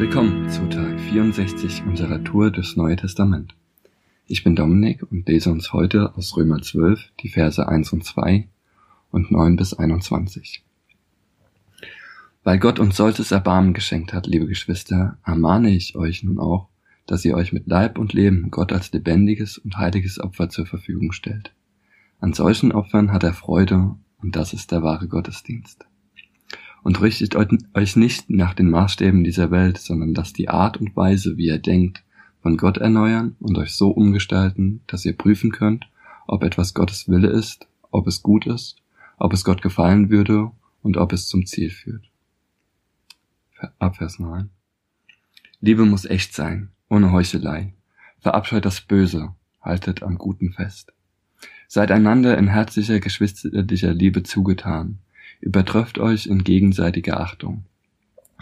Willkommen zu Tag 64 unserer Tour durchs Neue Testament. Ich bin Dominik und lese uns heute aus Römer 12 die Verse 1 und 2 und 9 bis 21. Weil Gott uns solches Erbarmen geschenkt hat, liebe Geschwister, ermahne ich euch nun auch, dass ihr euch mit Leib und Leben Gott als lebendiges und heiliges Opfer zur Verfügung stellt. An solchen Opfern hat er Freude und das ist der wahre Gottesdienst. Und richtet euch nicht nach den Maßstäben dieser Welt, sondern lasst die Art und Weise, wie ihr denkt, von Gott erneuern und euch so umgestalten, dass ihr prüfen könnt, ob etwas Gottes Wille ist, ob es gut ist, ob es Gott gefallen würde und ob es zum Ziel führt. Ab Vers 9. Liebe muss echt sein, ohne Heuchelei. Verabscheut das Böse, haltet am Guten fest. Seid einander in herzlicher, geschwisterlicher Liebe zugetan. Übertrefft euch in gegenseitiger Achtung.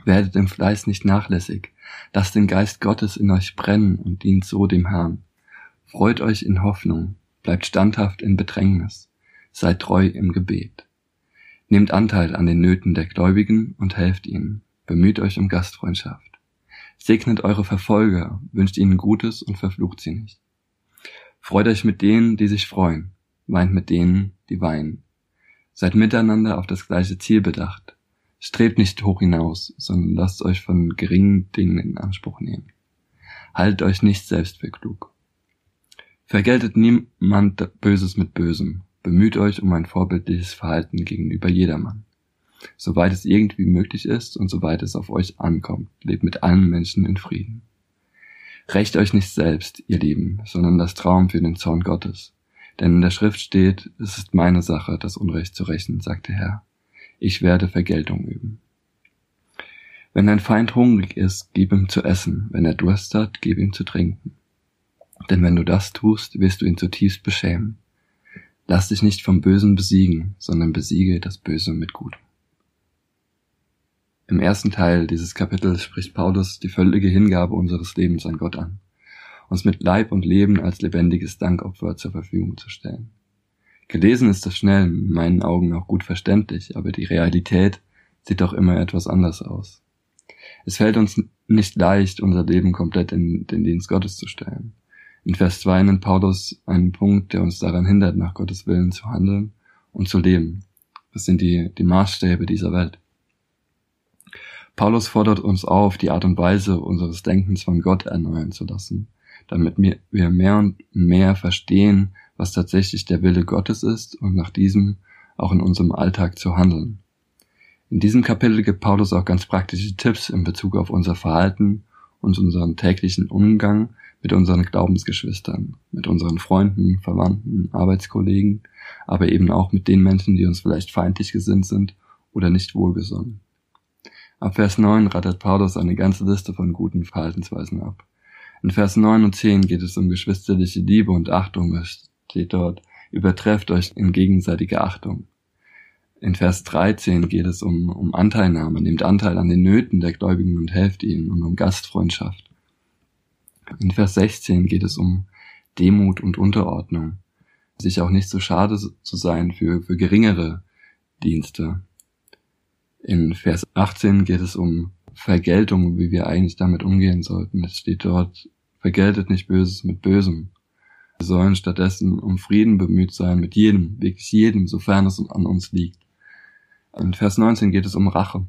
Werdet im Fleiß nicht nachlässig. Lasst den Geist Gottes in euch brennen und dient so dem Herrn. Freut euch in Hoffnung. Bleibt standhaft in Bedrängnis. Seid treu im Gebet. Nehmt Anteil an den Nöten der Gläubigen und helft ihnen. Bemüht euch um Gastfreundschaft. Segnet eure Verfolger, wünscht ihnen Gutes und verflucht sie nicht. Freut euch mit denen, die sich freuen, weint mit denen, die weinen. Seid miteinander auf das gleiche Ziel bedacht. Strebt nicht hoch hinaus, sondern lasst euch von geringen Dingen in Anspruch nehmen. Haltet euch nicht selbst für klug. Vergeltet niemand Böses mit Bösem. Bemüht euch um ein vorbildliches Verhalten gegenüber jedermann soweit es irgendwie möglich ist und soweit es auf euch ankommt. Lebt mit allen Menschen in Frieden. Rächt euch nicht selbst, ihr Lieben, sondern das Traum für den Zorn Gottes. Denn in der Schrift steht, es ist meine Sache, das Unrecht zu rächen, sagt der Herr. Ich werde Vergeltung üben. Wenn dein Feind hungrig ist, gib ihm zu essen, wenn er Durst hat, gib ihm zu trinken. Denn wenn du das tust, wirst du ihn zutiefst beschämen. Lass dich nicht vom Bösen besiegen, sondern besiege das Böse mit Gutem. Im ersten Teil dieses Kapitels spricht Paulus die völlige Hingabe unseres Lebens an Gott an, uns mit Leib und Leben als lebendiges Dankopfer zur Verfügung zu stellen. Gelesen ist das schnell, in meinen Augen auch gut verständlich, aber die Realität sieht doch immer etwas anders aus. Es fällt uns nicht leicht, unser Leben komplett in den Dienst Gottes zu stellen. In Vers 2 nennt Paulus einen Punkt, der uns daran hindert, nach Gottes Willen zu handeln und zu leben. Das sind die, die Maßstäbe dieser Welt. Paulus fordert uns auf, die Art und Weise unseres Denkens von Gott erneuern zu lassen, damit wir mehr und mehr verstehen, was tatsächlich der Wille Gottes ist und nach diesem auch in unserem Alltag zu handeln. In diesem Kapitel gibt Paulus auch ganz praktische Tipps in Bezug auf unser Verhalten und unseren täglichen Umgang mit unseren Glaubensgeschwistern, mit unseren Freunden, Verwandten, Arbeitskollegen, aber eben auch mit den Menschen, die uns vielleicht feindlich gesinnt sind oder nicht wohlgesonnen. Ab Vers 9 rattert Paulus eine ganze Liste von guten Verhaltensweisen ab. In Vers 9 und 10 geht es um geschwisterliche Liebe und Achtung. Es steht dort, übertrefft euch in gegenseitiger Achtung. In Vers 13 geht es um, um Anteilnahme, nehmt Anteil an den Nöten der Gläubigen und helft ihnen und um Gastfreundschaft. In Vers 16 geht es um Demut und Unterordnung, sich auch nicht so schade zu sein für, für geringere Dienste. In Vers 18 geht es um Vergeltung, wie wir eigentlich damit umgehen sollten. Es steht dort, vergeltet nicht Böses mit Bösem. Wir sollen stattdessen um Frieden bemüht sein mit jedem, wirklich jedem, sofern es an uns liegt. In Vers 19 geht es um Rache.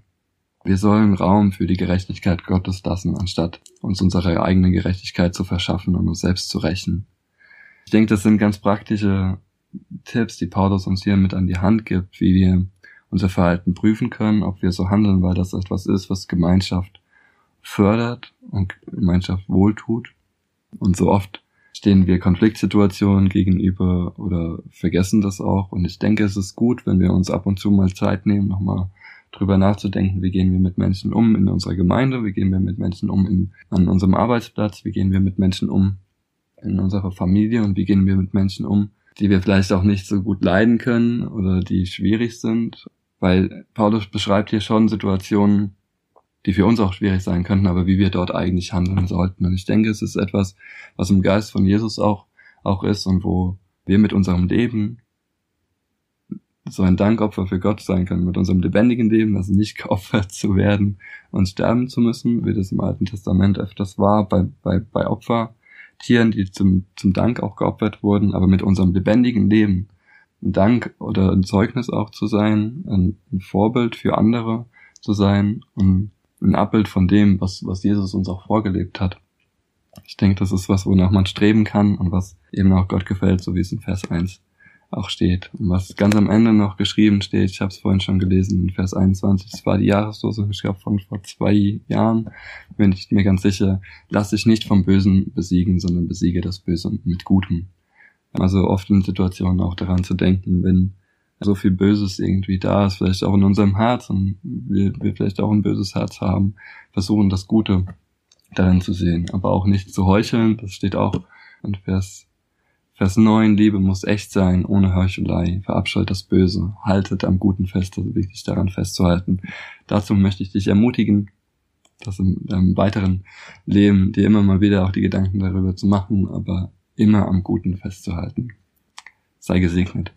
Wir sollen Raum für die Gerechtigkeit Gottes lassen, anstatt uns unsere eigene Gerechtigkeit zu verschaffen und uns selbst zu rächen. Ich denke, das sind ganz praktische Tipps, die Paulus uns hier mit an die Hand gibt, wie wir unser Verhalten prüfen können, ob wir so handeln, weil das etwas ist, was Gemeinschaft fördert und Gemeinschaft wohltut. Und so oft stehen wir Konfliktsituationen gegenüber oder vergessen das auch. Und ich denke, es ist gut, wenn wir uns ab und zu mal Zeit nehmen, nochmal drüber nachzudenken, wie gehen wir mit Menschen um in unserer Gemeinde, wie gehen wir mit Menschen um in, an unserem Arbeitsplatz, wie gehen wir mit Menschen um in unserer Familie? Und wie gehen wir mit Menschen um, die wir vielleicht auch nicht so gut leiden können oder die schwierig sind weil Paulus beschreibt hier schon Situationen, die für uns auch schwierig sein könnten, aber wie wir dort eigentlich handeln sollten. Und ich denke, es ist etwas, was im Geist von Jesus auch, auch ist und wo wir mit unserem Leben so ein Dankopfer für Gott sein können mit unserem lebendigen Leben, also nicht geopfert zu werden und sterben zu müssen, wie das im Alten Testament öfters war, bei, bei, bei Opfertieren, die zum, zum Dank auch geopfert wurden, aber mit unserem lebendigen Leben ein Dank oder ein Zeugnis auch zu sein, ein, ein Vorbild für andere zu sein und ein Abbild von dem, was, was Jesus uns auch vorgelebt hat. Ich denke, das ist was, wonach man streben kann und was eben auch Gott gefällt, so wie es in Vers 1 auch steht. Und was ganz am Ende noch geschrieben steht, ich habe es vorhin schon gelesen, in Vers 21, das war die Jahreslose, ich glaube von vor zwei Jahren, bin ich mir ganz sicher, lass dich nicht vom Bösen besiegen, sondern besiege das Böse mit Gutem. Also oft in Situationen auch daran zu denken, wenn so viel Böses irgendwie da ist, vielleicht auch in unserem Herz und wir, wir vielleicht auch ein böses Herz haben, versuchen das Gute darin zu sehen, aber auch nicht zu heucheln, das steht auch in Vers Vers 9, Liebe muss echt sein, ohne Heuchelei. Verabscheut das Böse. Haltet am Guten fest, also wirklich daran festzuhalten. Dazu möchte ich dich ermutigen, das im, im weiteren Leben dir immer mal wieder auch die Gedanken darüber zu machen, aber immer am Guten festzuhalten. Sei gesegnet.